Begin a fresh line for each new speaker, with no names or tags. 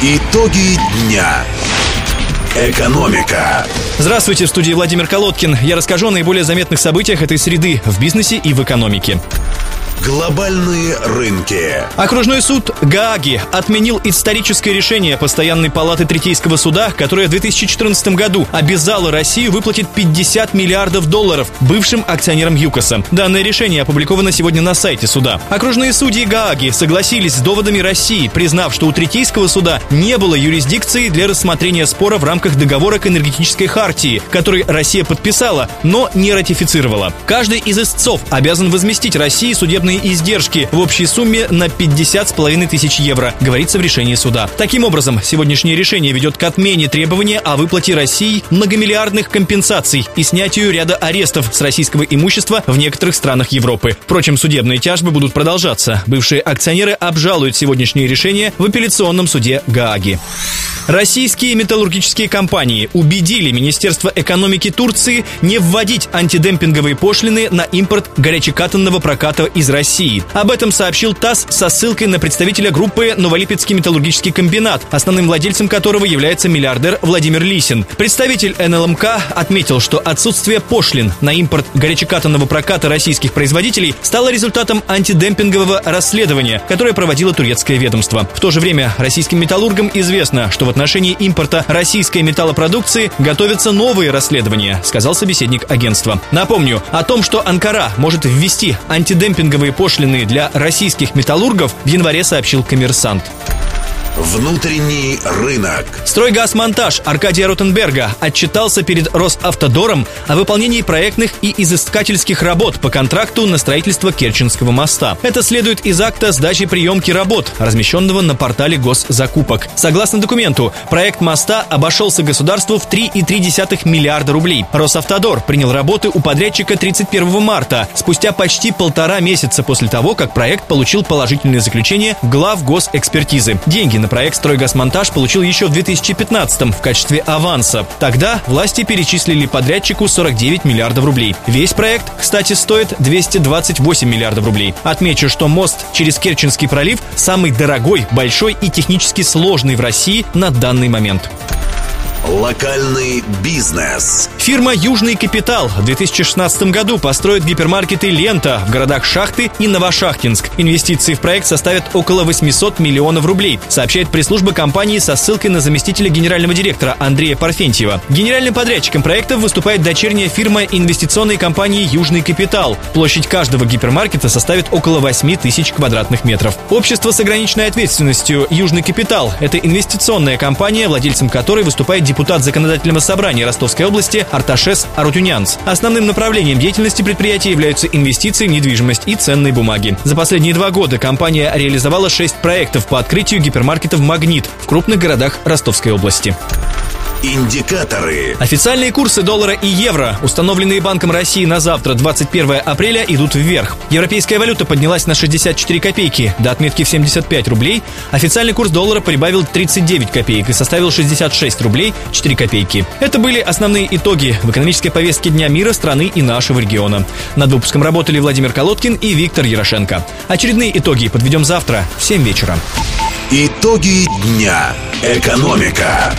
Итоги дня. Экономика.
Здравствуйте, в студии Владимир Колодкин. Я расскажу о наиболее заметных событиях этой среды в бизнесе и в экономике.
Глобальные рынки.
Окружной суд Гааги отменил историческое решение Постоянной палаты Третейского суда, которое в 2014 году обязало Россию выплатить 50 миллиардов долларов бывшим акционерам ЮКОСа. Данное решение опубликовано сегодня на сайте суда. Окружные судьи Гааги согласились с доводами России, признав, что у Третейского суда не было юрисдикции для рассмотрения спора в рамках договора к энергетической хартии, который Россия подписала, но не ратифицировала. Каждый из истцов обязан возместить России судебные судебные издержки в общей сумме на 50 с половиной тысяч евро, говорится в решении суда. Таким образом, сегодняшнее решение ведет к отмене требования о выплате России многомиллиардных компенсаций и снятию ряда арестов с российского имущества в некоторых странах Европы. Впрочем, судебные тяжбы будут продолжаться. Бывшие акционеры обжалуют сегодняшнее решение в апелляционном суде Гааги. Российские металлургические компании убедили Министерство экономики Турции не вводить антидемпинговые пошлины на импорт горячекатанного проката из России. Об этом сообщил ТАСС со ссылкой на представителя группы «Новолипецкий металлургический комбинат», основным владельцем которого является миллиардер Владимир Лисин. Представитель НЛМК отметил, что отсутствие пошлин на импорт горячекатанного проката российских производителей стало результатом антидемпингового расследования, которое проводило турецкое ведомство. В то же время российским металлургам известно, что в отношении импорта российской металлопродукции готовятся новые расследования, сказал собеседник агентства. Напомню о том, что Анкара может ввести антидемпинговые пошлины для российских металлургов, в январе сообщил коммерсант.
Внутренний рынок.
Стройгазмонтаж Аркадия Ротенберга отчитался перед Росавтодором о выполнении проектных и изыскательских работ по контракту на строительство Керченского моста. Это следует из акта сдачи приемки работ, размещенного на портале госзакупок. Согласно документу, проект моста обошелся государству в 3,3 миллиарда рублей. Росавтодор принял работы у подрядчика 31 марта, спустя почти полтора месяца после того, как проект получил положительное заключение глав госэкспертизы. Деньги проект «Стройгазмонтаж» получил еще в 2015 в качестве аванса. Тогда власти перечислили подрядчику 49 миллиардов рублей. Весь проект, кстати, стоит 228 миллиардов рублей. Отмечу, что мост через Керченский пролив самый дорогой, большой и технически сложный в России на данный момент.
Локальный бизнес.
Фирма «Южный капитал» в 2016 году построит гипермаркеты «Лента» в городах Шахты и Новошахтинск. Инвестиции в проект составят около 800 миллионов рублей, сообщает пресс-служба компании со ссылкой на заместителя генерального директора Андрея Парфентьева. Генеральным подрядчиком проекта выступает дочерняя фирма инвестиционной компании «Южный капитал». Площадь каждого гипермаркета составит около 8 тысяч квадратных метров. Общество с ограниченной ответственностью «Южный капитал» — это инвестиционная компания, владельцем которой выступает депутат Законодательного собрания Ростовской области Арташес Арутюнянц. Основным направлением деятельности предприятия являются инвестиции в недвижимость и ценные бумаги. За последние два года компания реализовала шесть проектов по открытию гипермаркетов «Магнит» в крупных городах Ростовской области.
Индикаторы.
Официальные курсы доллара и евро, установленные Банком России на завтра, 21 апреля, идут вверх. Европейская валюта поднялась на 64 копейки до отметки в 75 рублей. Официальный курс доллара прибавил 39 копеек и составил 66 рублей 4 копейки. Это были основные итоги в экономической повестке Дня мира страны и нашего региона. Над выпуском работали Владимир Колодкин и Виктор Ярошенко. Очередные итоги подведем завтра в 7 вечера.
Итоги дня. Экономика.